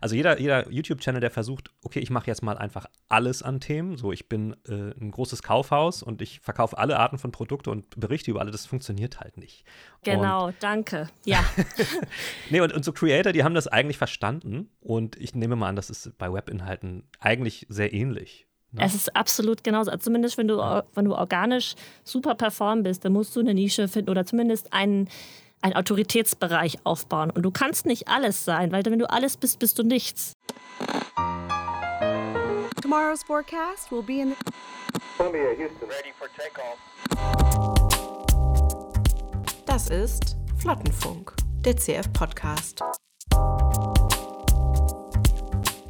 Also jeder, jeder YouTube-Channel, der versucht, okay, ich mache jetzt mal einfach alles an Themen. So, ich bin äh, ein großes Kaufhaus und ich verkaufe alle Arten von Produkte und berichte über alle, das funktioniert halt nicht. Genau, und danke. Ja. nee, und, und so Creator, die haben das eigentlich verstanden und ich nehme mal an, das ist bei Webinhalten eigentlich sehr ähnlich. Ne? Es ist absolut genauso. Also zumindest wenn du, wenn du organisch super perform bist, dann musst du eine Nische finden oder zumindest einen, einen Autoritätsbereich aufbauen. Und du kannst nicht alles sein, weil wenn du alles bist, bist du nichts. Tomorrow's forecast will be in Columbia, Houston. Ready for takeoff. Das ist Flottenfunk, der CF-Podcast.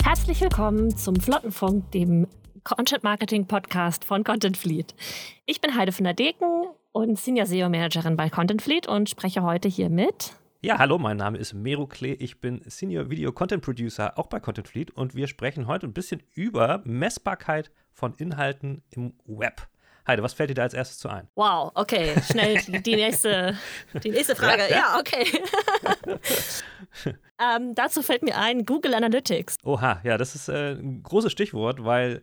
Herzlich willkommen zum Flottenfunk, dem Content Marketing Podcast von Content Fleet. Ich bin Heide von der Deken und Senior SEO Managerin bei Content Fleet und spreche heute hier mit. Ja, hallo, mein Name ist Meru Klee. Ich bin Senior Video Content Producer auch bei Content Fleet und wir sprechen heute ein bisschen über Messbarkeit von Inhalten im Web. Heide, was fällt dir da als erstes zu ein? Wow, okay, schnell die nächste, die nächste Frage. Ja, ja okay. ähm, dazu fällt mir ein Google Analytics. Oha, ja, das ist äh, ein großes Stichwort, weil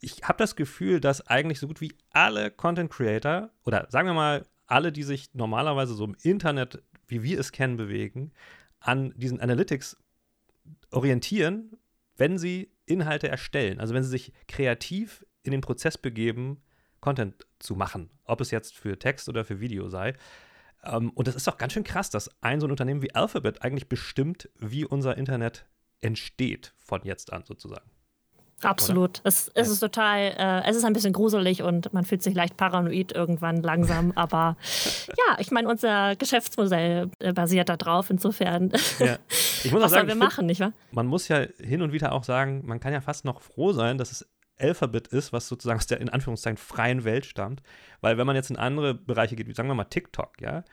ich habe das Gefühl, dass eigentlich so gut wie alle Content Creator oder sagen wir mal alle, die sich normalerweise so im Internet, wie wir es kennen, bewegen, an diesen Analytics orientieren, wenn sie Inhalte erstellen. Also wenn sie sich kreativ in den Prozess begeben, Content zu machen, ob es jetzt für Text oder für Video sei. Ähm, und das ist doch ganz schön krass, dass ein so ein Unternehmen wie Alphabet eigentlich bestimmt, wie unser Internet entsteht von jetzt an sozusagen. Absolut. Es, es, ist total, äh, es ist ein bisschen gruselig und man fühlt sich leicht paranoid irgendwann langsam. Aber ja, ich meine, unser Geschäftsmodell äh, basiert darauf. Insofern, ja. ich muss auch was sagen, sollen wir machen, nicht wahr? Man muss ja hin und wieder auch sagen, man kann ja fast noch froh sein, dass es Alphabet ist, was sozusagen aus der in Anführungszeichen freien Welt stammt. Weil wenn man jetzt in andere Bereiche geht, wie sagen wir mal TikTok, ja,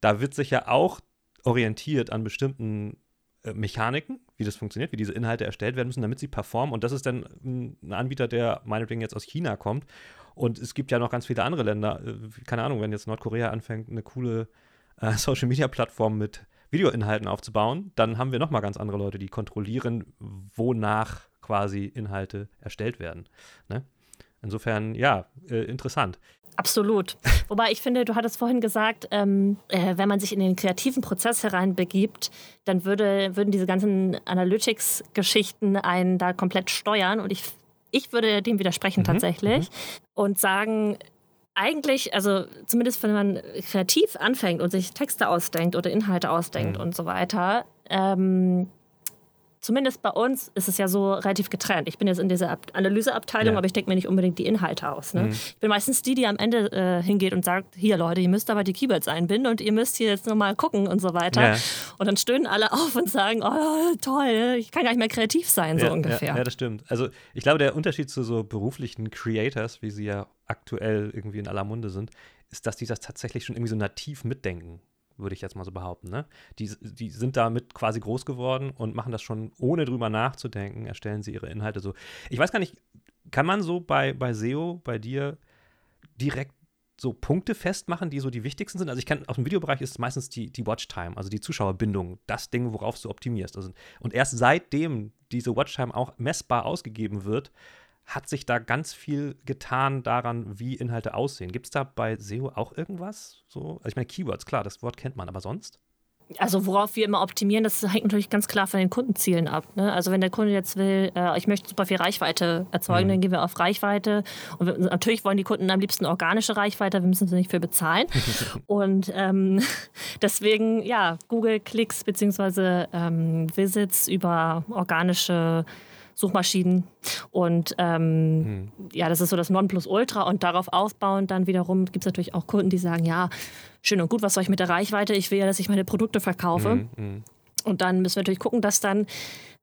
da wird sich ja auch orientiert an bestimmten Mechaniken, wie das funktioniert, wie diese Inhalte erstellt werden müssen, damit sie performen. Und das ist dann ein Anbieter, der meinetwegen jetzt aus China kommt. Und es gibt ja noch ganz viele andere Länder. Äh, keine Ahnung, wenn jetzt Nordkorea anfängt, eine coole äh, Social-Media-Plattform mit Videoinhalten aufzubauen, dann haben wir nochmal ganz andere Leute, die kontrollieren, wonach quasi Inhalte erstellt werden. Ne? Insofern, ja, äh, interessant. Absolut. Wobei ich finde, du hattest vorhin gesagt, ähm, äh, wenn man sich in den kreativen Prozess hereinbegibt, dann würde, würden diese ganzen Analytics-Geschichten einen da komplett steuern. Und ich, ich würde dem widersprechen mhm. tatsächlich mhm. und sagen, eigentlich, also zumindest wenn man kreativ anfängt und sich Texte ausdenkt oder Inhalte ausdenkt mhm. und so weiter, ähm, zumindest bei uns ist es ja so relativ getrennt. Ich bin jetzt in dieser Ab Analyseabteilung, ja. aber ich denke mir nicht unbedingt die Inhalte aus. Ne? Mhm. Ich bin meistens die, die am Ende äh, hingeht und sagt, hier Leute, ihr müsst aber die Keywords einbinden und ihr müsst hier jetzt nochmal gucken und so weiter. Ja. Und dann stöhnen alle auf und sagen, oh toll, ich kann gar nicht mehr kreativ sein, so ja, ungefähr. Ja, das stimmt. Also ich glaube, der Unterschied zu so beruflichen Creators, wie sie ja aktuell irgendwie in aller Munde sind, ist, dass die das tatsächlich schon irgendwie so nativ mitdenken würde ich jetzt mal so behaupten. Ne? Die, die sind damit quasi groß geworden und machen das schon ohne drüber nachzudenken, erstellen sie ihre Inhalte so. Ich weiß gar nicht, kann man so bei, bei SEO, bei dir, direkt so Punkte festmachen, die so die wichtigsten sind? Also ich kann, aus dem Videobereich ist meistens die, die Watchtime, also die Zuschauerbindung, das Ding, worauf du optimierst. Also, und erst seitdem diese Watchtime auch messbar ausgegeben wird, hat sich da ganz viel getan daran, wie Inhalte aussehen. Gibt es da bei SEO auch irgendwas? So? Also ich meine, Keywords, klar, das Wort kennt man, aber sonst? Also worauf wir immer optimieren, das hängt natürlich ganz klar von den Kundenzielen ab. Ne? Also wenn der Kunde jetzt will, äh, ich möchte super viel Reichweite erzeugen, mhm. dann gehen wir auf Reichweite. Und wir, natürlich wollen die Kunden am liebsten organische Reichweite, wir müssen sie nicht für bezahlen. und ähm, deswegen, ja, Google-Klicks bzw. Ähm, Visits über organische Suchmaschinen. Und ähm, hm. ja, das ist so das Nonplusultra. Und darauf aufbauend dann wiederum gibt es natürlich auch Kunden, die sagen, ja, schön und gut, was soll ich mit der Reichweite? Ich will ja, dass ich meine Produkte verkaufe. Hm, hm. Und dann müssen wir natürlich gucken, dass dann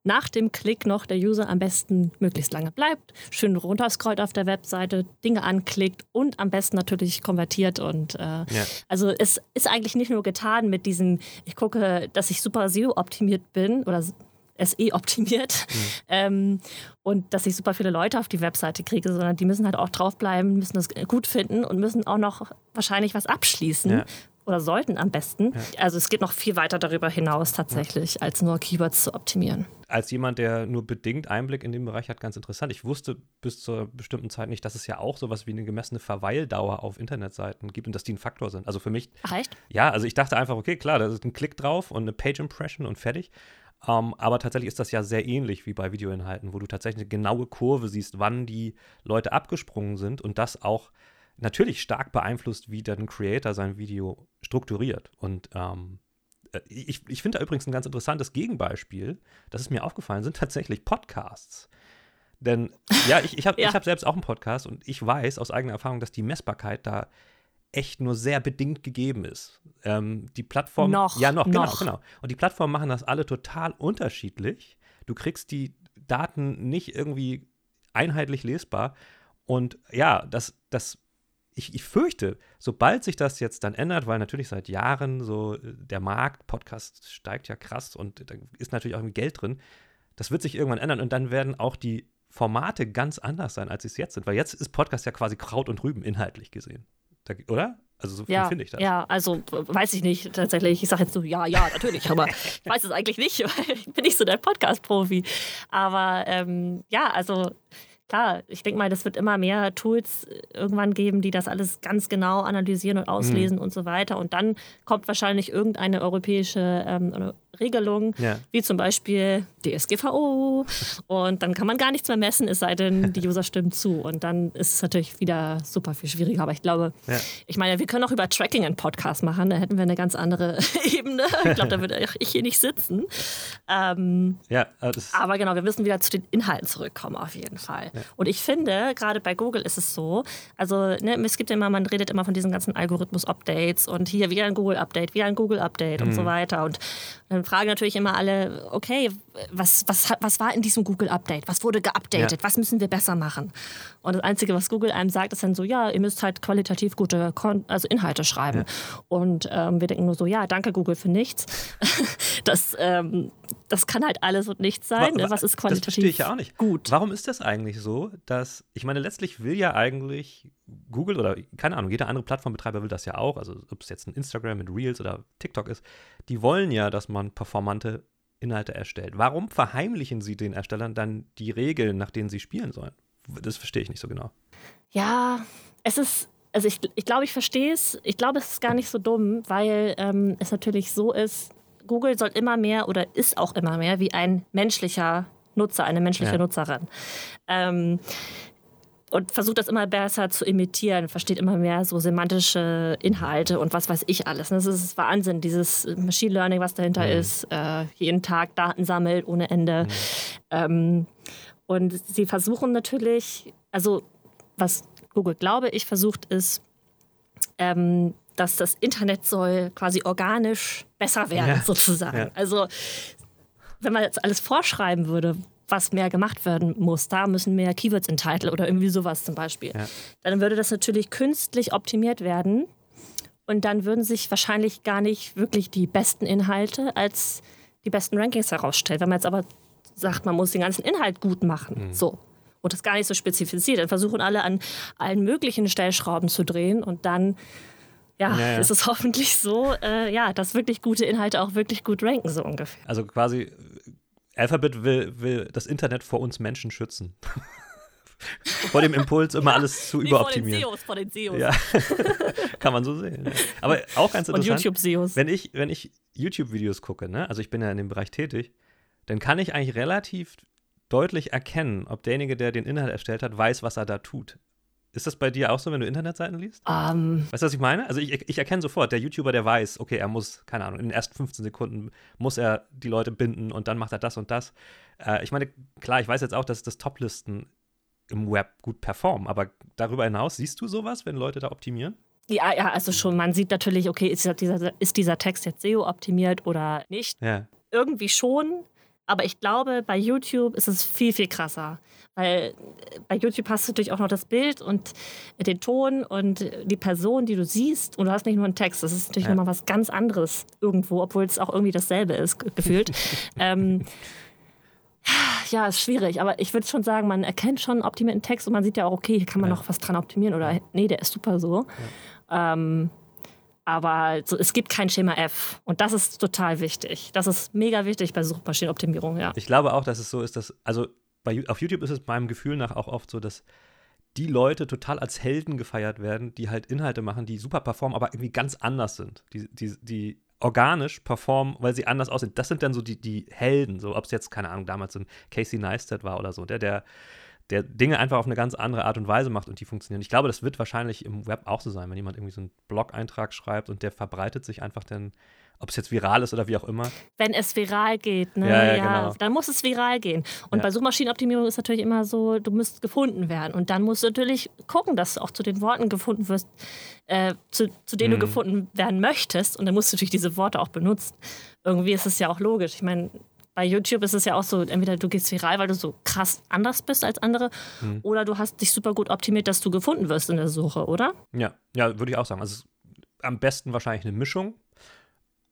nach dem Klick noch der User am besten möglichst lange bleibt, schön runterscrollt auf der Webseite, Dinge anklickt und am besten natürlich konvertiert. Und äh, ja. also es ist eigentlich nicht nur getan mit diesem, ich gucke, dass ich super SEO-optimiert bin oder SE optimiert mhm. ähm, und dass ich super viele Leute auf die Webseite kriege, sondern die müssen halt auch draufbleiben, müssen das gut finden und müssen auch noch wahrscheinlich was abschließen. Ja. Oder sollten am besten. Ja. Also es geht noch viel weiter darüber hinaus tatsächlich, ja. als nur Keywords zu optimieren. als jemand, der nur bedingt Einblick in den Bereich hat, ganz interessant. Ich wusste bis zur bestimmten Zeit nicht, dass es ja auch sowas wie eine gemessene Verweildauer auf Internetseiten gibt und dass die ein Faktor sind. Also für mich. Ach, echt? Ja, also ich dachte einfach, okay, klar, da ist ein Klick drauf und eine Page Impression und fertig. Um, ähm, aber tatsächlich ist das ja sehr ähnlich wie bei Videoinhalten, wo du tatsächlich eine genaue Kurve siehst, wann die Leute abgesprungen sind und das auch natürlich stark beeinflusst, wie dann ein Creator sein Video strukturiert. Und ähm, äh, ich, ich finde da übrigens ein ganz interessantes Gegenbeispiel, das ist mir aufgefallen, sind tatsächlich Podcasts. Denn ja, ich, ich habe ja. hab selbst auch einen Podcast und ich weiß aus eigener Erfahrung, dass die Messbarkeit da echt nur sehr bedingt gegeben ist. Ähm, die Plattformen. Noch. Ja, noch, genau, noch, genau, genau. Und die Plattformen machen das alle total unterschiedlich. Du kriegst die Daten nicht irgendwie einheitlich lesbar. Und ja, das, das ich, ich fürchte, sobald sich das jetzt dann ändert, weil natürlich seit Jahren so äh, der Markt, Podcast steigt ja krass und da ist natürlich auch irgendwie Geld drin, das wird sich irgendwann ändern und dann werden auch die Formate ganz anders sein, als sie es jetzt sind. Weil jetzt ist Podcast ja quasi Kraut und Rüben inhaltlich gesehen. Da, oder? Also so ja, finde ich das. Ja, also weiß ich nicht tatsächlich. Ich sage jetzt so, ja, ja, natürlich, aber ich weiß es eigentlich nicht, weil ich bin nicht so der Podcast-Profi. Aber ähm, ja, also klar, ich denke mal, das wird immer mehr Tools äh, irgendwann geben, die das alles ganz genau analysieren und auslesen mhm. und so weiter. Und dann kommt wahrscheinlich irgendeine europäische ähm, Regelung, ja. wie zum Beispiel DSGVO. Und dann kann man gar nichts mehr messen, es sei denn, die User stimmen zu. Und dann ist es natürlich wieder super viel schwieriger. Aber ich glaube, ja. ich meine, wir können auch über Tracking einen Podcast machen. Da hätten wir eine ganz andere Ebene. Ich glaube, da würde ich hier nicht sitzen. Ähm, ja, aber genau, wir müssen wieder zu den Inhalten zurückkommen, auf jeden Fall. Ja. Und ich finde, gerade bei Google ist es so, also ne, es gibt immer, man redet immer von diesen ganzen Algorithmus-Updates und hier wieder ein Google-Update, wieder ein Google-Update mhm. und so mhm. weiter. Und dann fragen natürlich immer alle, okay, was, was, was war in diesem Google-Update? Was wurde geupdatet? Ja. Was müssen wir besser machen? Und das Einzige, was Google einem sagt, ist dann so, ja, ihr müsst halt qualitativ gute Kon also Inhalte schreiben. Ja. Und ähm, wir denken nur so, ja, danke Google für nichts. das, ähm, das kann halt alles und nichts sein. Ne? Was ist qualitativ das verstehe ich ja auch nicht. gut? Warum ist das eigentlich so, dass, ich meine, letztlich will ja eigentlich Google oder keine Ahnung, jeder andere Plattformbetreiber will das ja auch, also ob es jetzt ein Instagram mit Reels oder TikTok ist, die wollen ja, dass man performante Inhalte erstellt. Warum verheimlichen sie den Erstellern dann die Regeln, nach denen sie spielen sollen? Das verstehe ich nicht so genau. Ja, es ist, also ich, ich glaube, ich verstehe es. Ich glaube, es ist gar nicht so dumm, weil ähm, es natürlich so ist, Google soll immer mehr oder ist auch immer mehr wie ein menschlicher Nutzer, eine menschliche ja. Nutzerin. Ähm, und versucht das immer besser zu imitieren, versteht immer mehr so semantische Inhalte und was weiß ich alles. Das ist Wahnsinn, dieses Machine Learning, was dahinter mhm. ist, äh, jeden Tag Daten sammelt ohne Ende. Mhm. Ähm, und sie versuchen natürlich, also was Google, glaube ich, versucht ist, ähm, dass das Internet soll quasi organisch besser werden, ja. sozusagen. Ja. Also wenn man jetzt alles vorschreiben würde, was mehr gemacht werden muss. Da müssen mehr Keywords in Title oder irgendwie sowas zum Beispiel. Ja. Dann würde das natürlich künstlich optimiert werden. Und dann würden sich wahrscheinlich gar nicht wirklich die besten Inhalte als die besten Rankings herausstellen. Wenn man jetzt aber sagt, man muss den ganzen Inhalt gut machen, mhm. so, und das gar nicht so spezifiziert, dann versuchen alle an allen möglichen Stellschrauben zu drehen und dann ja, ja, ja. ist es hoffentlich so, äh, ja, dass wirklich gute Inhalte auch wirklich gut ranken, so ungefähr. Also quasi Alphabet will, will das Internet vor uns Menschen schützen. vor dem Impuls, immer ja, alles zu überoptimieren. Vor den SEOs, vor den SEOs. Ja. Kann man so sehen. Aber auch ganz interessant. Und YouTube-SEOs. Wenn ich, wenn ich YouTube-Videos gucke, ne, also ich bin ja in dem Bereich tätig, dann kann ich eigentlich relativ deutlich erkennen, ob derjenige, der den Inhalt erstellt hat, weiß, was er da tut. Ist das bei dir auch so, wenn du Internetseiten liest? Um, ähm. weißt du, was ich meine? Also ich, ich erkenne sofort, der YouTuber, der weiß, okay, er muss, keine Ahnung, in den ersten 15 Sekunden muss er die Leute binden und dann macht er das und das. Äh, ich meine, klar, ich weiß jetzt auch, dass das Toplisten im Web gut performen, aber darüber hinaus, siehst du sowas, wenn Leute da optimieren? Ja, ja, also schon, man sieht natürlich, okay, ist dieser, ist dieser Text jetzt SEO optimiert oder nicht? Ja. Irgendwie schon, aber ich glaube, bei YouTube ist es viel, viel krasser. Weil äh, bei YouTube hast du natürlich auch noch das Bild und den Ton und die Person, die du siehst. Und du hast nicht nur einen Text. Das ist natürlich ja. nochmal was ganz anderes irgendwo, obwohl es auch irgendwie dasselbe ist, gefühlt. ähm, ja, ist schwierig, aber ich würde schon sagen, man erkennt schon optimierten Text und man sieht ja auch, okay, hier kann man ja. noch was dran optimieren oder nee, der ist super so. Ja. Ähm, Aber so, es gibt kein Schema F. Und das ist total wichtig. Das ist mega wichtig bei Suchmaschinenoptimierung, ja. Ich glaube auch, dass es so ist, dass, also bei, auf YouTube ist es meinem Gefühl nach auch oft so, dass die Leute total als Helden gefeiert werden, die halt Inhalte machen, die super performen, aber irgendwie ganz anders sind. Die, die, die organisch performen, weil sie anders aussehen. Das sind dann so die, die Helden, so ob es jetzt, keine Ahnung, damals ein Casey Neistat war oder so, der, der, der Dinge einfach auf eine ganz andere Art und Weise macht und die funktionieren. Ich glaube, das wird wahrscheinlich im Web auch so sein, wenn jemand irgendwie so einen Blog-Eintrag schreibt und der verbreitet sich einfach dann ob es jetzt viral ist oder wie auch immer. Wenn es viral geht, ne? Ja, ja, ja genau. dann muss es viral gehen. Und ja. bei Suchmaschinenoptimierung ist natürlich immer so, du musst gefunden werden. Und dann musst du natürlich gucken, dass du auch zu den Worten gefunden wirst, äh, zu, zu denen mhm. du gefunden werden möchtest. Und dann musst du natürlich diese Worte auch benutzen. Irgendwie ist es ja auch logisch. Ich meine, bei YouTube ist es ja auch so, entweder du gehst viral, weil du so krass anders bist als andere, mhm. oder du hast dich super gut optimiert, dass du gefunden wirst in der Suche, oder? Ja, ja, würde ich auch sagen. Also am besten wahrscheinlich eine Mischung.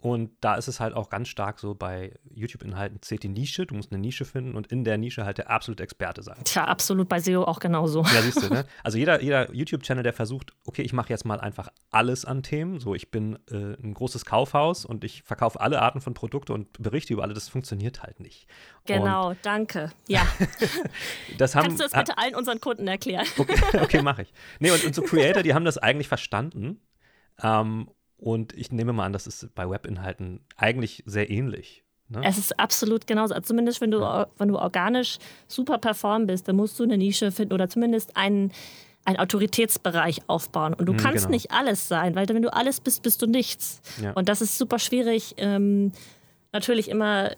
Und da ist es halt auch ganz stark so bei YouTube-Inhalten zählt die Nische. Du musst eine Nische finden und in der Nische halt der absolute Experte sein. Tja, absolut bei SEO auch genauso. Ja, siehst du, ne? Also jeder, jeder YouTube-Channel, der versucht, okay, ich mache jetzt mal einfach alles an Themen. So, ich bin äh, ein großes Kaufhaus und ich verkaufe alle Arten von Produkte und berichte über alle, das funktioniert halt nicht. Genau, und danke. Ja. das haben, Kannst du das bitte allen unseren Kunden erklären? okay, okay mache ich. Nee, und, und so Creator, die haben das eigentlich verstanden. Ähm, und ich nehme mal an, das ist bei Webinhalten eigentlich sehr ähnlich. Ne? Es ist absolut genauso. Also zumindest wenn du, ja. wenn du organisch super perform bist, dann musst du eine Nische finden oder zumindest einen, einen Autoritätsbereich aufbauen. Und du mhm, kannst genau. nicht alles sein, weil wenn du alles bist, bist du nichts. Ja. Und das ist super schwierig. Ähm, natürlich immer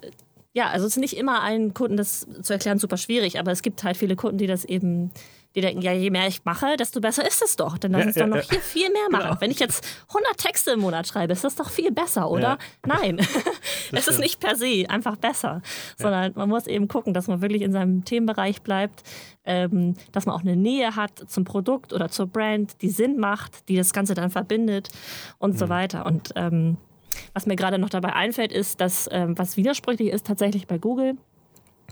ja, also es ist nicht immer allen Kunden das zu erklären super schwierig, aber es gibt halt viele Kunden, die das eben die denken, ja, je mehr ich mache, desto besser ist es doch. Denn dann ja, ist ja, doch noch ja. hier viel mehr machen. Genau. Wenn ich jetzt 100 Texte im Monat schreibe, ist das doch viel besser, oder? Nein, es ist nicht per se einfach besser, sondern man muss eben gucken, dass man wirklich in seinem Themenbereich bleibt, ähm, dass man auch eine Nähe hat zum Produkt oder zur Brand, die Sinn macht, die das Ganze dann verbindet und mhm. so weiter. Und ähm, was mir gerade noch dabei einfällt, ist, dass ähm, was widersprüchlich ist tatsächlich bei Google,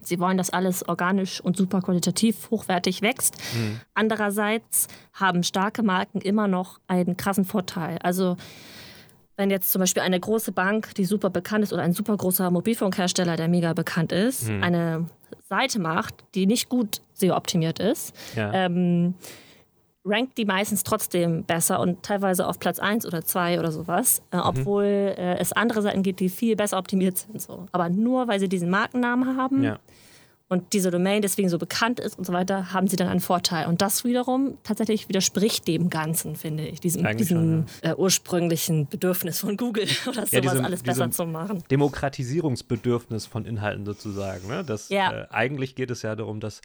Sie wollen, dass alles organisch und super qualitativ hochwertig wächst. Mhm. Andererseits haben starke Marken immer noch einen krassen Vorteil. Also wenn jetzt zum Beispiel eine große Bank, die super bekannt ist, oder ein super großer Mobilfunkhersteller, der mega bekannt ist, mhm. eine Seite macht, die nicht gut SEO-optimiert ist, ja. ähm, rankt die meistens trotzdem besser und teilweise auf Platz 1 oder 2 oder sowas, äh, mhm. obwohl äh, es andere Seiten gibt, die viel besser optimiert sind. So. Aber nur weil sie diesen Markennamen haben ja. und diese Domain deswegen so bekannt ist und so weiter, haben sie dann einen Vorteil. Und das wiederum tatsächlich widerspricht dem Ganzen, finde ich, diesem, diesem schon, ja. äh, ursprünglichen Bedürfnis von Google oder sowas ja, diesem, alles besser zu machen. Demokratisierungsbedürfnis von Inhalten sozusagen. Ne? Das. Äh, eigentlich geht es ja darum, dass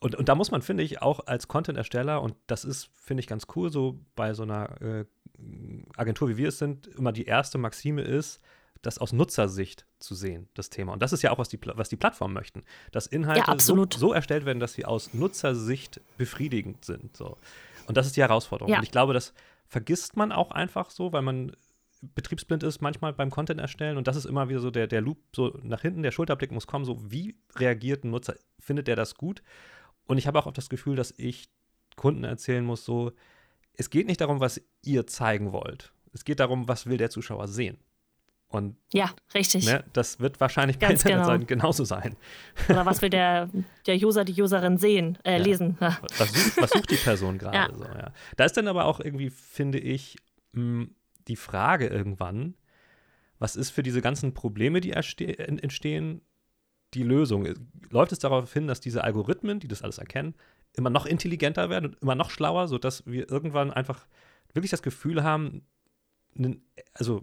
und, und da muss man, finde ich, auch als Content-Ersteller, und das ist, finde ich, ganz cool, so bei so einer äh, Agentur, wie wir es sind, immer die erste Maxime ist, das aus Nutzersicht zu sehen, das Thema. Und das ist ja auch, was die, was die Plattformen möchten. Dass Inhalte ja, so, so, erstellt werden, dass sie aus Nutzersicht befriedigend sind. So. Und das ist die Herausforderung. Ja. Und ich glaube, das vergisst man auch einfach so, weil man betriebsblind ist manchmal beim Content erstellen und das ist immer wieder so der, der Loop so nach hinten, der Schulterblick muss kommen, so wie reagiert ein Nutzer, findet der das gut und ich habe auch das Gefühl, dass ich Kunden erzählen muss, so, es geht nicht darum, was ihr zeigen wollt. Es geht darum, was will der Zuschauer sehen. Und ja, richtig. Ne, das wird wahrscheinlich Ganz bei Internetseiten genau. genauso sein. Oder was will der, der User, die Userin sehen, äh, ja. lesen? Ja. Was, sucht, was, sucht, die Person gerade? Ja. So, ja. Da ist dann aber auch irgendwie, finde ich, mh, hm, die Frage irgendwann, was ist für diese ganzen Probleme, die entstehen, die Lösung? Läuft es darauf hin, dass diese Algorithmen, die das alles erkennen, immer noch intelligenter werden und immer noch schlauer, sodass wir irgendwann einfach wirklich das Gefühl haben, einen, also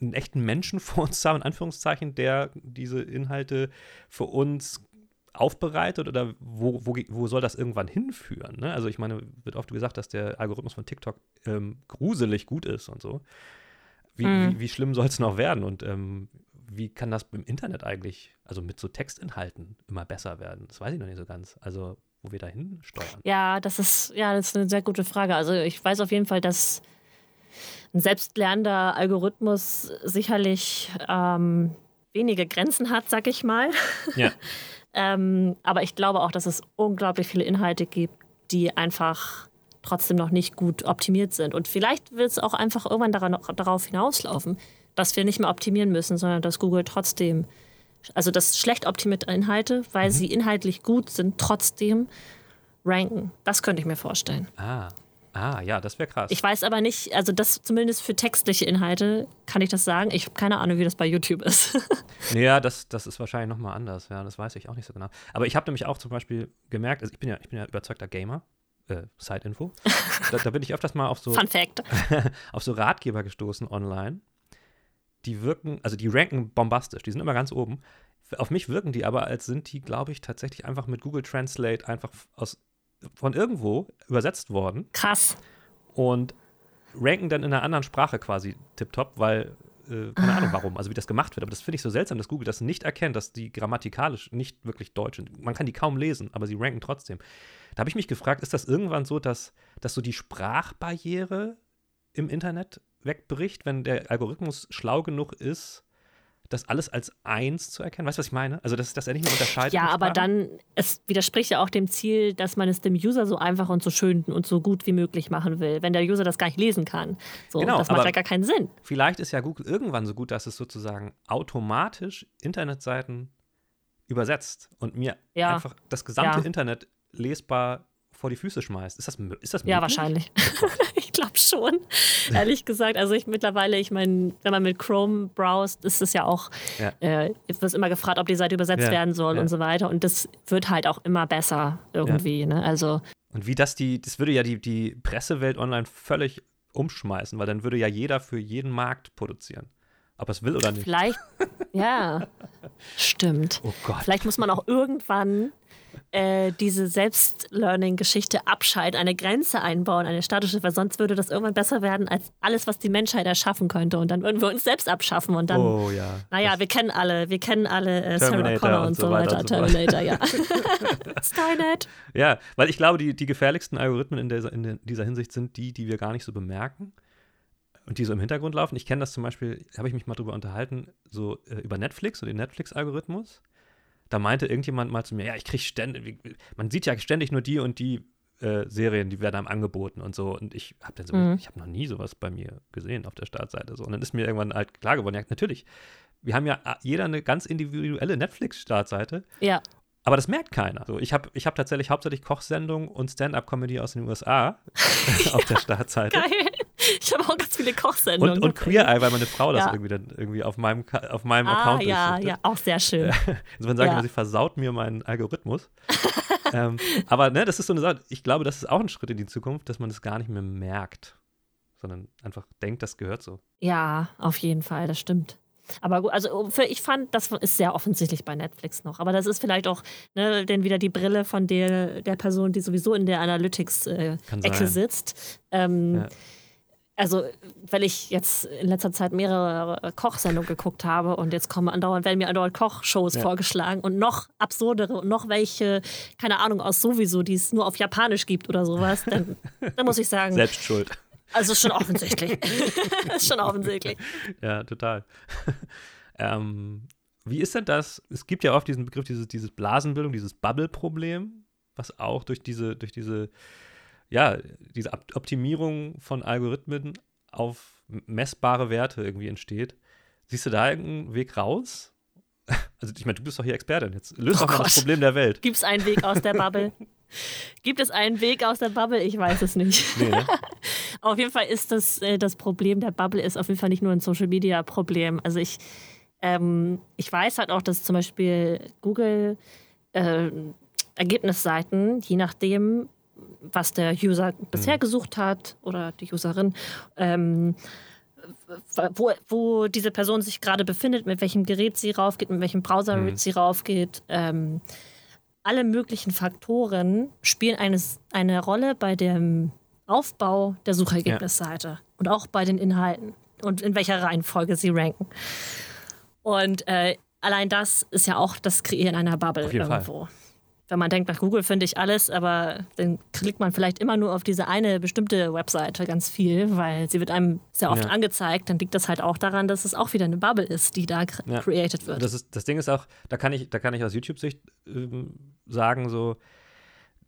einen echten Menschen vor uns zu haben, in Anführungszeichen, der diese Inhalte für uns aufbereitet oder wo, wo, wo soll das irgendwann hinführen? Ne? Also ich meine, wird oft gesagt, dass der Algorithmus von TikTok ähm, gruselig gut ist und so. Wie, mhm. wie, wie, schlimm soll es noch werden? Und ähm, wie kann das im Internet eigentlich, also mit so Textinhalten, immer besser werden? Das weiß ich noch nicht so ganz. Also, wo wir dahin steuern. Ja, das ist, ja, das ist eine sehr gute Frage. Also, ich weiß auf jeden Fall, dass ein selbstlernender Algorithmus sicherlich ähm, wenige Grenzen hat, sag ich mal. Ja. ähm, aber ich glaube auch, dass es unglaublich viele Inhalte gibt, die einfach trotzdem noch nicht gut optimiert sind. Und vielleicht wird es auch einfach irgendwann daran, darauf hinauslaufen, dass wir nicht mehr optimieren müssen, sondern dass Google trotzdem, also dass schlecht optimierte Inhalte, weil mhm. sie inhaltlich gut sind, trotzdem ranken. Das könnte ich mir vorstellen. Ah. Ah, ja, das wäre krass. Ich weiß aber nicht, also das zumindest für textliche Inhalte kann ich das sagen. Ich habe keine Ahnung, wie das bei YouTube ist. ja, das, das ist wahrscheinlich nochmal anders. Ja, das weiß ich auch nicht so genau. Aber ich habe nämlich auch zum Beispiel gemerkt, also ich bin ja, ich bin ja überzeugter Gamer. Äh, Side-Info. Da, da, bin ich öfters mal auf so, Fun Fact. auf so Ratgeber gestoßen online. Die wirken, also die ranken bombastisch, die sind immer ganz oben. Auf mich wirken die aber, als sind die, glaube ich, tatsächlich einfach mit Google Translate einfach aus von irgendwo übersetzt worden. Krass. Und ranken dann in einer anderen Sprache quasi tipptopp, weil, äh, keine ah. Ahnung warum, also wie das gemacht wird. Aber das finde ich so seltsam, dass Google das nicht erkennt, dass die grammatikalisch nicht wirklich deutsch sind. Man kann die kaum lesen, aber sie ranken trotzdem. Da habe ich mich gefragt, ist das irgendwann so, dass, dass so die Sprachbarriere im Internet wegbricht, wenn der Algorithmus schlau genug ist, das alles als eins zu erkennen. Weißt du, was ich meine? Also, dass, dass er nicht mehr unterscheidet. Ja, aber dann, es widerspricht ja auch dem Ziel, dass man es dem User so einfach und so schön und so gut wie möglich machen will, wenn der User das gar nicht lesen kann. So, genau, das macht ja gar keinen Sinn. Vielleicht ist ja Google irgendwann so gut, dass es sozusagen automatisch Internetseiten übersetzt und mir ja. einfach das gesamte ja. Internet lesbar vor die Füße schmeißt. Ist das, ist das möglich? Ja, wahrscheinlich. Oh ich glaube schon, ehrlich gesagt. Also ich mittlerweile, ich meine, wenn man mit Chrome browst, ist es ja auch, ja. Äh, wird immer gefragt, ob die Seite übersetzt ja. werden soll ja. und so weiter. Und das wird halt auch immer besser irgendwie. Ne? Also und wie das die, das würde ja die, die Pressewelt online völlig umschmeißen, weil dann würde ja jeder für jeden Markt produzieren. Ob er es will oder nicht. Vielleicht, ja, stimmt. Oh Gott. Vielleicht muss man auch irgendwann äh, diese Selbstlearning-Geschichte abschalten, eine Grenze einbauen, eine statische, weil sonst würde das irgendwann besser werden als alles, was die Menschheit erschaffen könnte. Und dann würden wir uns selbst abschaffen. Und dann, oh, ja. naja, wir kennen alle, wir kennen alle äh, Sarah Connor und, und so weiter. weiter. Terminator, ja. Skynet. Ja, weil ich glaube, die, die gefährlichsten Algorithmen in, der, in dieser Hinsicht sind die, die wir gar nicht so bemerken und die so im Hintergrund laufen. Ich kenne das zum Beispiel, habe ich mich mal drüber unterhalten, so äh, über Netflix und den Netflix-Algorithmus da meinte irgendjemand mal zu mir, ja, ich kriege ständig, man sieht ja ständig nur die und die äh, Serien, die werden einem angeboten und so. Und ich habe dann so, mhm. ich habe noch nie sowas bei mir gesehen auf der Startseite. So. Und dann ist mir irgendwann halt klar geworden, ja, natürlich, wir haben ja jeder eine ganz individuelle Netflix-Startseite. Ja. Aber das merkt keiner. So, ich habe ich hab tatsächlich hauptsächlich Kochsendungen und Stand-up-Comedy aus den USA auf der Startseite. Geil. Ich habe auch ganz viele Kochsendungen. Und, und Queer Eye, weil meine Frau das irgendwie dann irgendwie auf meinem, auf meinem ah, Account ja, ja, auch sehr schön. Insofern sagen ja. sie versaut mir meinen Algorithmus. ähm, aber ne, das ist so eine Sache. Ich glaube, das ist auch ein Schritt in die Zukunft, dass man das gar nicht mehr merkt, sondern einfach denkt, das gehört so. Ja, auf jeden Fall, das stimmt. Aber gut, also für, ich fand, das ist sehr offensichtlich bei Netflix noch. Aber das ist vielleicht auch ne, denn wieder die Brille von der, der Person, die sowieso in der Analytics-Ecke äh, sitzt. Ähm, ja. Also, weil ich jetzt in letzter Zeit mehrere Kochsendungen geguckt habe und jetzt kommen andauernd, werden mir andauernd Kochshows ja. vorgeschlagen und noch absurdere und noch welche, keine Ahnung, aus sowieso, die es nur auf Japanisch gibt oder sowas, dann, dann muss ich sagen. Selbst schuld. Also schon offensichtlich. ist schon offensichtlich. Ja, total. ähm, wie ist denn das? Es gibt ja oft diesen Begriff, dieses, dieses Blasenbildung, dieses Bubble-Problem, was auch durch diese, durch diese, ja, diese Optimierung von Algorithmen auf messbare Werte irgendwie entsteht. Siehst du da irgendeinen Weg raus? Also, ich meine, du bist doch hier Expertin. Jetzt löst oh doch mal das Problem der Welt. Gibt es einen Weg aus der Bubble? Gibt es einen Weg aus der Bubble? Ich weiß es nicht. Nee, ne? auf jeden Fall ist das, äh, das Problem der Bubble ist auf jeden Fall nicht nur ein Social Media Problem. Also ich, ähm, ich weiß halt auch, dass zum Beispiel Google äh, Ergebnisseiten, je nachdem, was der User bisher mhm. gesucht hat oder die Userin, ähm, wo, wo diese Person sich gerade befindet, mit welchem Gerät sie raufgeht, mit welchem Browser mhm. sie raufgeht, ähm, alle möglichen Faktoren spielen eines, eine Rolle bei dem Aufbau der Suchergebnisseite ja. und auch bei den Inhalten und in welcher Reihenfolge sie ranken. Und äh, allein das ist ja auch das Kreieren einer Bubble irgendwo. Fall wenn man denkt, nach Google finde ich alles, aber dann klickt man vielleicht immer nur auf diese eine bestimmte Webseite ganz viel, weil sie wird einem sehr oft ja. angezeigt. Dann liegt das halt auch daran, dass es auch wieder eine Bubble ist, die da ja. created wird. Das, ist, das Ding ist auch, da kann ich, da kann ich aus YouTube-Sicht ähm, sagen, so,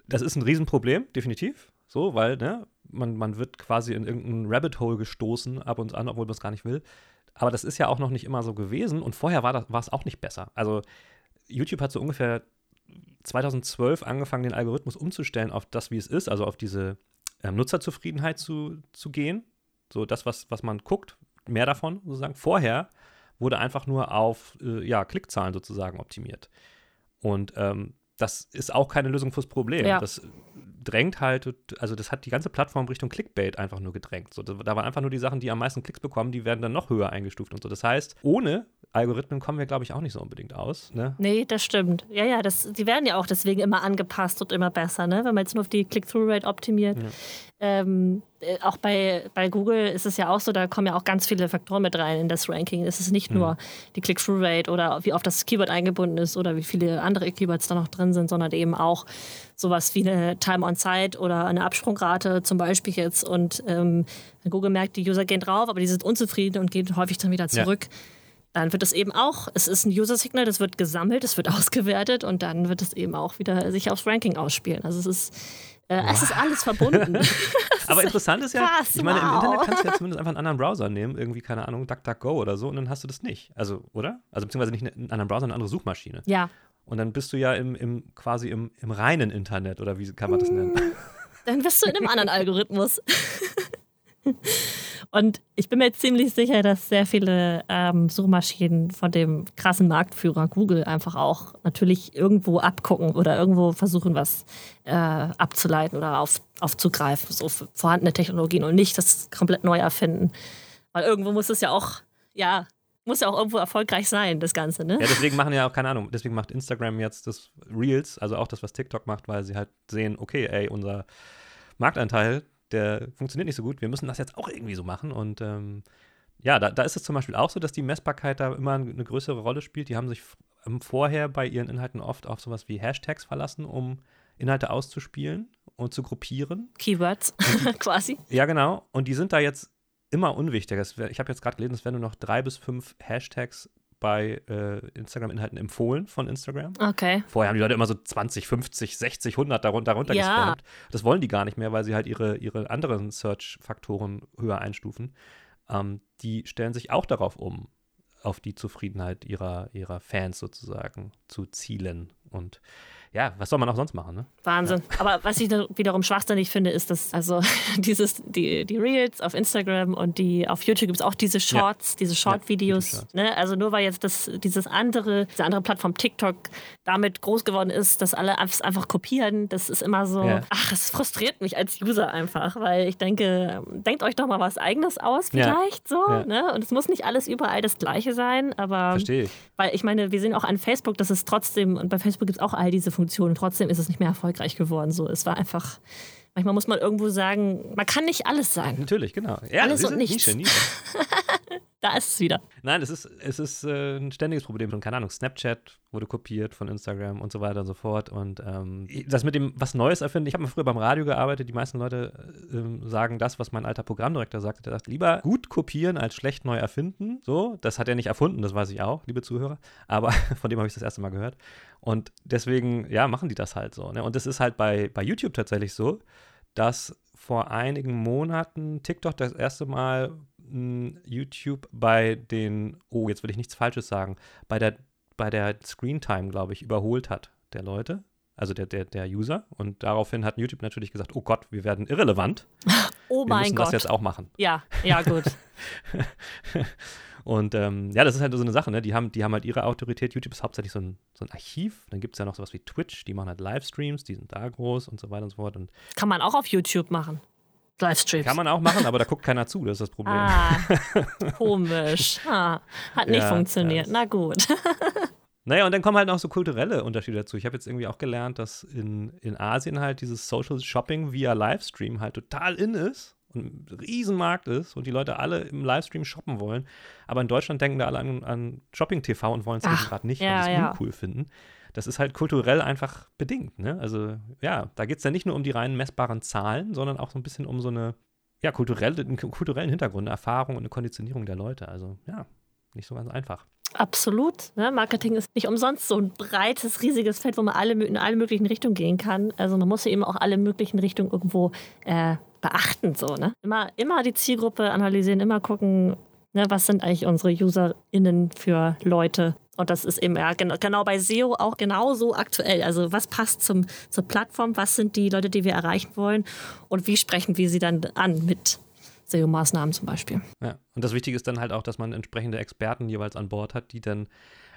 das ist ein Riesenproblem, definitiv. so, weil, ne, man, man wird quasi in irgendein Rabbit Hole gestoßen ab und an, obwohl man es gar nicht will. Aber das ist ja auch noch nicht immer so gewesen und vorher war es auch nicht besser. Also YouTube hat so ungefähr 2012 angefangen, den Algorithmus umzustellen auf das, wie es ist, also auf diese ähm, Nutzerzufriedenheit zu, zu gehen. So das, was, was man guckt, mehr davon sozusagen. Vorher wurde einfach nur auf äh, ja, Klickzahlen sozusagen optimiert. Und ähm, das ist auch keine Lösung fürs Problem. Ja. Das drängt halt, also das hat die ganze Plattform Richtung Clickbait einfach nur gedrängt. So, da waren einfach nur die Sachen, die am meisten Klicks bekommen, die werden dann noch höher eingestuft und so. Das heißt, ohne Algorithmen kommen wir, glaube ich, auch nicht so unbedingt aus. Ne? Nee, das stimmt. Ja, ja, das, die werden ja auch deswegen immer angepasst und immer besser, ne? wenn man jetzt nur auf die Click-Through-Rate optimiert. Ja. Ähm, äh, auch bei, bei Google ist es ja auch so, da kommen ja auch ganz viele Faktoren mit rein in das Ranking. Es ist nicht mhm. nur die Click-Through-Rate oder wie oft das Keyword eingebunden ist oder wie viele andere Keywords da noch drin sind, sondern eben auch sowas wie eine Time-on-Site oder eine Absprungrate zum Beispiel jetzt. Und ähm, Google merkt, die User gehen drauf, aber die sind unzufrieden und gehen häufig dann wieder zurück. Ja dann wird es eben auch, es ist ein User-Signal, das wird gesammelt, es wird ausgewertet und dann wird es eben auch wieder sich aufs Ranking ausspielen. Also es ist, äh, es ist alles verbunden. Aber interessant ist ja, krass, ich meine, wow. im Internet kannst du ja zumindest einfach einen anderen Browser nehmen, irgendwie, keine Ahnung, DuckDuckGo oder so, und dann hast du das nicht. Also, oder? Also, beziehungsweise nicht einen anderen Browser, eine andere Suchmaschine. Ja. Und dann bist du ja im, im quasi im, im reinen Internet, oder wie kann man das nennen? Dann bist du in einem anderen Algorithmus. Und ich bin mir ziemlich sicher, dass sehr viele ähm, Suchmaschinen von dem krassen Marktführer Google einfach auch natürlich irgendwo abgucken oder irgendwo versuchen, was äh, abzuleiten oder auf, aufzugreifen, so vorhandene Technologien und nicht das komplett neu erfinden. Weil irgendwo muss es ja auch, ja, muss ja auch irgendwo erfolgreich sein, das Ganze, ne? Ja, deswegen machen ja auch, keine Ahnung, deswegen macht Instagram jetzt das Reels, also auch das, was TikTok macht, weil sie halt sehen, okay, ey, unser Marktanteil der funktioniert nicht so gut. Wir müssen das jetzt auch irgendwie so machen. Und ähm, ja, da, da ist es zum Beispiel auch so, dass die Messbarkeit da immer eine größere Rolle spielt. Die haben sich vorher bei ihren Inhalten oft auf sowas wie Hashtags verlassen, um Inhalte auszuspielen und zu gruppieren. Keywords quasi. Ja, genau. Und die sind da jetzt immer unwichtiger. Ich habe jetzt gerade gelesen, es werden nur noch drei bis fünf Hashtags bei äh, Instagram-Inhalten empfohlen von Instagram. Okay. Vorher haben die Leute immer so 20, 50, 60, 100 darunter, darunter ja. gespammt. Das wollen die gar nicht mehr, weil sie halt ihre, ihre anderen Search-Faktoren höher einstufen. Ähm, die stellen sich auch darauf um, auf die Zufriedenheit ihrer, ihrer Fans sozusagen zu zielen. Und ja, was soll man auch sonst machen, ne? Wahnsinn. Ja. Aber was ich wiederum schwachsinnig finde, ist, dass also dieses, die, die Reels auf Instagram und die auf YouTube gibt es auch diese Shorts, ja. diese Short-Videos. Ja, ne? Also nur weil jetzt das, dieses andere, diese andere Plattform TikTok damit groß geworden ist, dass alle einfach kopieren, das ist immer so, ach, es frustriert mich als User einfach, weil ich denke, denkt euch doch mal was eigenes aus, vielleicht so. Ne? Und es muss nicht alles überall das Gleiche sein, aber. Verstehe ich. Weil ich meine, wir sehen auch an Facebook, dass es trotzdem, und bei Facebook gibt es auch all diese Funktionen, Funktion. Trotzdem ist es nicht mehr erfolgreich geworden. So, es war einfach. Manchmal muss man irgendwo sagen, man kann nicht alles sein. Natürlich, genau. Ja, alles und nichts. Nische, Nische. da ist es wieder. Nein, es ist, es ist äh, ein ständiges Problem. Und keine Ahnung, Snapchat wurde kopiert von Instagram und so weiter und so fort. Und ähm, das mit dem was Neues erfinden, ich habe mal früher beim Radio gearbeitet, die meisten Leute äh, sagen das, was mein alter Programmdirektor sagte. Der sagt, lieber gut kopieren als schlecht neu erfinden. So, das hat er nicht erfunden, das weiß ich auch, liebe Zuhörer. Aber von dem habe ich das erste Mal gehört. Und deswegen, ja, machen die das halt so. Ne? Und das ist halt bei, bei YouTube tatsächlich so, dass vor einigen Monaten TikTok das erste Mal hm, YouTube bei den, oh, jetzt will ich nichts Falsches sagen, bei der, bei der Screentime, glaube ich, überholt hat der Leute, also der, der, der User. Und daraufhin hat YouTube natürlich gesagt, oh Gott, wir werden irrelevant. Oh wir mein Gott. Wir müssen das jetzt auch machen. Ja, ja, gut. Und ähm, ja, das ist halt so eine Sache, ne? Die haben, die haben halt ihre Autorität. YouTube ist hauptsächlich so ein, so ein Archiv. Dann gibt es ja noch sowas wie Twitch, die machen halt Livestreams, die sind da groß und so weiter und so fort. Und Kann man auch auf YouTube machen. Livestreams. Kann man auch machen, aber da guckt keiner zu, das ist das Problem. Ah, komisch. Ah, hat nicht ja, funktioniert. Ja, Na gut. Naja, und dann kommen halt noch so kulturelle Unterschiede dazu. Ich habe jetzt irgendwie auch gelernt, dass in, in Asien halt dieses Social Shopping via Livestream halt total in ist ein Riesenmarkt ist und die Leute alle im Livestream shoppen wollen. Aber in Deutschland denken da alle an, an Shopping-TV und wollen es gerade nicht, ja, weil sie es ja. uncool finden. Das ist halt kulturell einfach bedingt. Ne? Also ja, da geht es ja nicht nur um die reinen messbaren Zahlen, sondern auch so ein bisschen um so eine ja, kulturelle, einen kulturellen Hintergrund, eine Erfahrung und eine Konditionierung der Leute. Also ja, nicht so ganz einfach. Absolut. Ne? Marketing ist nicht umsonst so ein breites, riesiges Feld, wo man alle, in alle möglichen Richtungen gehen kann. Also man muss ja eben auch alle möglichen Richtungen irgendwo äh, beachten. So, ne? immer, immer die Zielgruppe analysieren, immer gucken, ne, was sind eigentlich unsere UserInnen für Leute. Und das ist eben ja, genau, bei SEO auch genauso aktuell. Also was passt zum, zur Plattform, was sind die Leute, die wir erreichen wollen und wie sprechen wir sie dann an mit SEO-Maßnahmen zum Beispiel. Ja, und das Wichtige ist dann halt auch, dass man entsprechende Experten jeweils an Bord hat, die dann,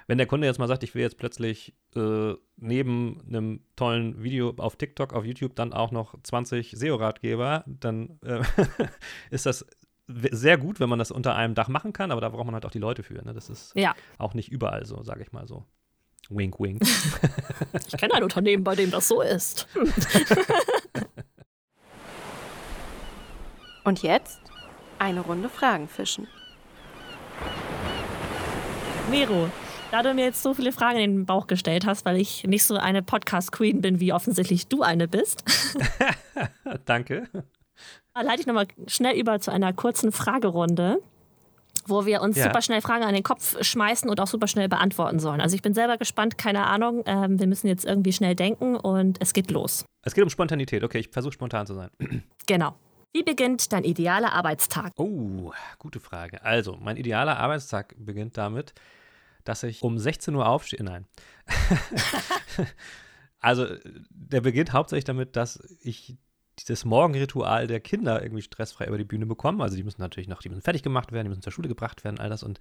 wenn der Kunde jetzt mal sagt, ich will jetzt plötzlich äh, neben einem tollen Video auf TikTok, auf YouTube dann auch noch 20 SEO-Ratgeber, dann äh, ist das sehr gut, wenn man das unter einem Dach machen kann, aber da braucht man halt auch die Leute für. Ne? Das ist ja. auch nicht überall so, sage ich mal so. Wink, wink. ich kenne ein Unternehmen, bei dem das so ist. Und jetzt eine Runde Fragen fischen. Nero, da du mir jetzt so viele Fragen in den Bauch gestellt hast, weil ich nicht so eine Podcast-Queen bin, wie offensichtlich du eine bist. Danke. Leite ich nochmal schnell über zu einer kurzen Fragerunde, wo wir uns ja. super schnell Fragen an den Kopf schmeißen und auch super schnell beantworten sollen. Also ich bin selber gespannt, keine Ahnung. Ähm, wir müssen jetzt irgendwie schnell denken und es geht los. Es geht um Spontanität. Okay, ich versuche spontan zu sein. Genau. Wie beginnt dein idealer Arbeitstag? Oh, gute Frage. Also, mein idealer Arbeitstag beginnt damit, dass ich um 16 Uhr aufstehe. Nein. also, der beginnt hauptsächlich damit, dass ich das Morgenritual der Kinder irgendwie stressfrei über die Bühne bekomme. Also, die müssen natürlich noch, die müssen fertig gemacht werden, die müssen zur Schule gebracht werden, all das. Und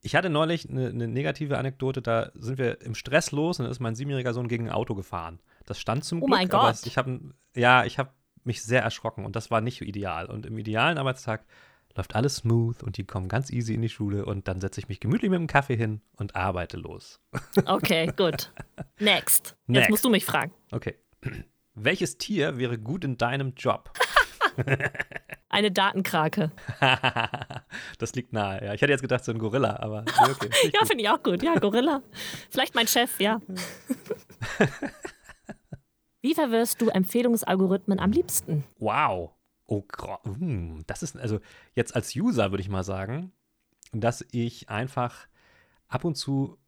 ich hatte neulich eine, eine negative Anekdote, da sind wir im Stress los und dann ist mein siebenjähriger Sohn gegen ein Auto gefahren. Das stand zum oh Glück. Oh mein Gott. ich habe, ja, ich habe mich sehr erschrocken und das war nicht ideal. Und im idealen Arbeitstag läuft alles smooth und die kommen ganz easy in die Schule und dann setze ich mich gemütlich mit dem Kaffee hin und arbeite los. Okay, gut. Next. Jetzt Next. musst du mich fragen. Okay. Welches Tier wäre gut in deinem Job? Eine Datenkrake. das liegt nahe, ja. Ich hätte jetzt gedacht, so ein Gorilla, aber okay. ja, finde ich auch gut. Ja, Gorilla. Vielleicht mein Chef, ja. Wie verwirrst du Empfehlungsalgorithmen am liebsten? Wow. Oh, hm, das ist also jetzt als User würde ich mal sagen, dass ich einfach ab und zu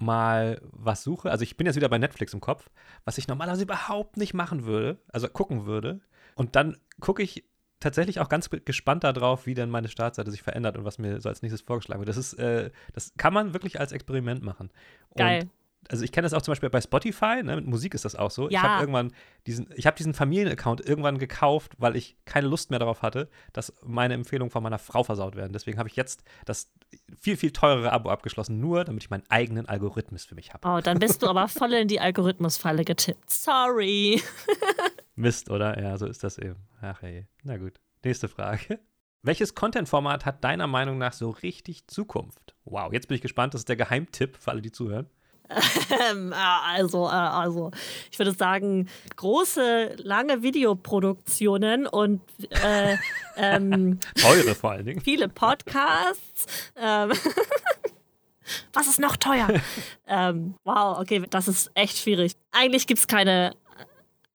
mal was suche. Also ich bin jetzt wieder bei Netflix im Kopf, was ich normalerweise überhaupt nicht machen würde, also gucken würde. Und dann gucke ich tatsächlich auch ganz gespannt darauf, wie denn meine Startseite sich verändert und was mir so als nächstes vorgeschlagen wird. Das ist, äh, das kann man wirklich als Experiment machen. Geil. Und also ich kenne das auch zum Beispiel bei Spotify, ne, mit Musik ist das auch so. Ja. Ich habe irgendwann diesen, ich habe diesen Familienaccount irgendwann gekauft, weil ich keine Lust mehr darauf hatte, dass meine Empfehlungen von meiner Frau versaut werden. Deswegen habe ich jetzt das viel, viel teurere Abo abgeschlossen, nur damit ich meinen eigenen Algorithmus für mich habe. Oh, dann bist du aber voll in die Algorithmusfalle getippt. Sorry. Mist, oder? Ja, so ist das eben. Ach ey. Na gut. Nächste Frage. Welches Content-Format hat deiner Meinung nach so richtig Zukunft? Wow, jetzt bin ich gespannt. Das ist der Geheimtipp für alle, die zuhören. Ähm, also, äh, also, ich würde sagen, große, lange Videoproduktionen und äh, ähm, teure vor allen Dingen. Viele Podcasts. Ähm, was ist noch teuer? ähm, wow, okay, das ist echt schwierig. Eigentlich gibt es keine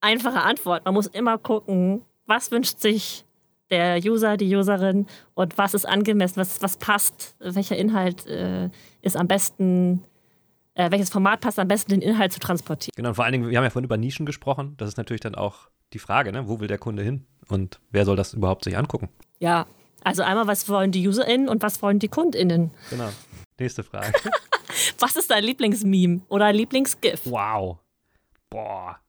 einfache Antwort. Man muss immer gucken, was wünscht sich der User, die Userin und was ist angemessen, was, was passt, welcher Inhalt äh, ist am besten äh, welches Format passt am besten, den Inhalt zu transportieren. Genau, und vor allen Dingen, wir haben ja vorhin über Nischen gesprochen. Das ist natürlich dann auch die Frage, ne? wo will der Kunde hin und wer soll das überhaupt sich angucken? Ja, also einmal, was wollen die UserInnen und was wollen die KundInnen? Genau. Nächste Frage. was ist dein Lieblingsmeme oder Lieblingsgif? Wow. Boah.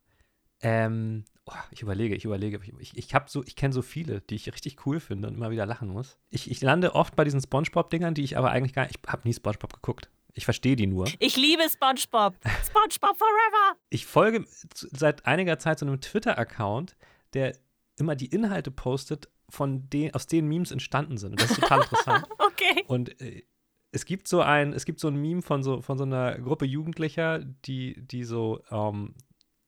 Ähm, oh, ich überlege, ich überlege. Ich, ich, so, ich kenne so viele, die ich richtig cool finde und immer wieder lachen muss. Ich, ich lande oft bei diesen Spongebob-Dingern, die ich aber eigentlich gar nicht. Ich habe nie Spongebob geguckt. Ich verstehe die nur. Ich liebe SpongeBob. SpongeBob Forever. Ich folge seit einiger Zeit so einem Twitter-Account, der immer die Inhalte postet, von den, aus denen Memes entstanden sind. Und das ist total interessant. okay. Und äh, es gibt so ein, es gibt so ein Meme von so, von so einer Gruppe Jugendlicher, die, die so, ähm,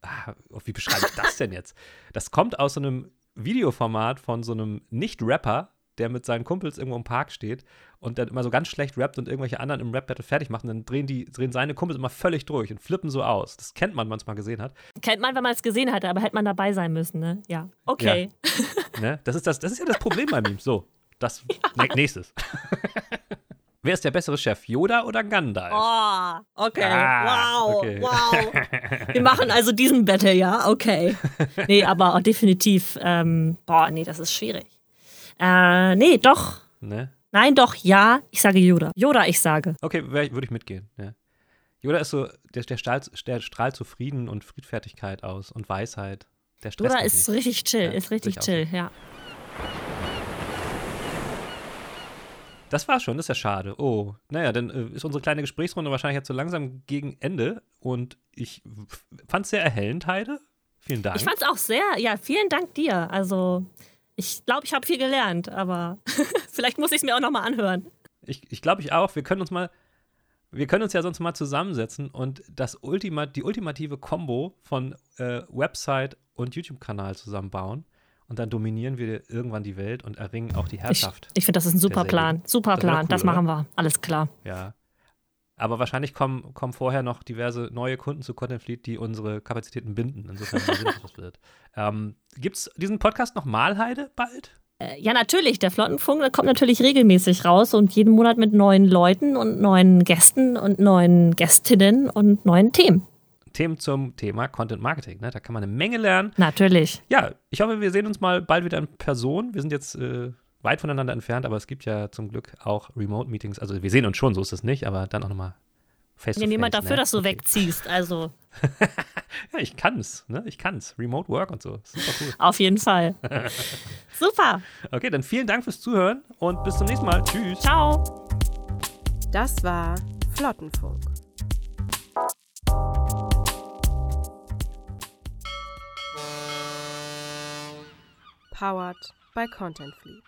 ah, wie beschreibe ich das denn jetzt? Das kommt aus so einem Videoformat von so einem Nicht-Rapper, der mit seinen Kumpels irgendwo im Park steht und dann immer so ganz schlecht rappt und irgendwelche anderen im Rap-Battle fertig macht. Und dann drehen, die, drehen seine Kumpels immer völlig durch und flippen so aus. Das kennt man, wenn man es mal gesehen hat. Kennt man, wenn man es gesehen hat, aber hätte man dabei sein müssen, ne? Ja. Okay. Ja. ne? das, ist das, das ist ja das Problem bei Memes. So, das ja. nächstes. Wer ist der bessere Chef, Yoda oder Gandalf? Oh, okay. Ah, wow, okay. wow. Wir machen also diesen Battle, ja? Okay. Nee, aber definitiv, ähm, boah, nee, das ist schwierig. Äh, nee, doch. Ne? Nein, doch, ja. Ich sage Yoda. Yoda, ich sage. Okay, würde ich mitgehen. Ja. Yoda ist so, der, der, strahlt, der strahlt so Frieden und Friedfertigkeit aus und Weisheit. Der stresst Yoda ist nicht. richtig chill, Ja, ist richtig chill, ja. Das war schon, das ist ja schade. Oh, naja, dann äh, ist unsere kleine Gesprächsrunde wahrscheinlich jetzt so langsam gegen Ende und ich fand es sehr erhellend, Heide. Vielen Dank. Ich fand's auch sehr, ja, vielen Dank dir. Also, ich glaube, ich habe viel gelernt, aber vielleicht muss ich es mir auch nochmal anhören. Ich, ich glaube ich auch, wir können uns mal, wir können uns ja sonst mal zusammensetzen und das Ultima, die ultimative Combo von äh, Website und YouTube-Kanal zusammenbauen und dann dominieren wir irgendwann die Welt und erringen auch die Ich, Herrschaft. ich finde, das ist ein super Plan. Super Das Plan. cool, das oder? machen wir. Alles klar. Ja. Aber wahrscheinlich kommen, kommen vorher noch diverse neue Kunden zu Content Fleet, die unsere Kapazitäten binden. Insofern mal das wird. Ähm, Gibt es diesen Podcast nochmal, Heide, bald? Äh, Ja, natürlich. Der Flottenfunk der kommt natürlich regelmäßig raus und jeden Monat mit neuen Leuten und neuen Gästen und neuen Gästinnen und neuen Themen. Themen zum Thema Content Marketing. Ne? Da kann man eine Menge lernen. Natürlich. Ja, ich hoffe, wir sehen uns mal bald wieder in Person. Wir sind jetzt äh, weit voneinander entfernt, aber es gibt ja zum Glück auch Remote-Meetings. Also wir sehen uns schon, so ist es nicht, aber dann auch nochmal face to Ja, niemand face, dafür, ne? dass du Okay. wegziehst. Also Ja, ich kann's, ne? Ich kann's. Remote Work und so. Super cool. auf jeden Fall. Super. Okay, dann vielen Dank fürs Zuhören und bis zum nächsten Mal. Tschüss. Ciao. Das war Flottenfunk. Powered by Content Fleet.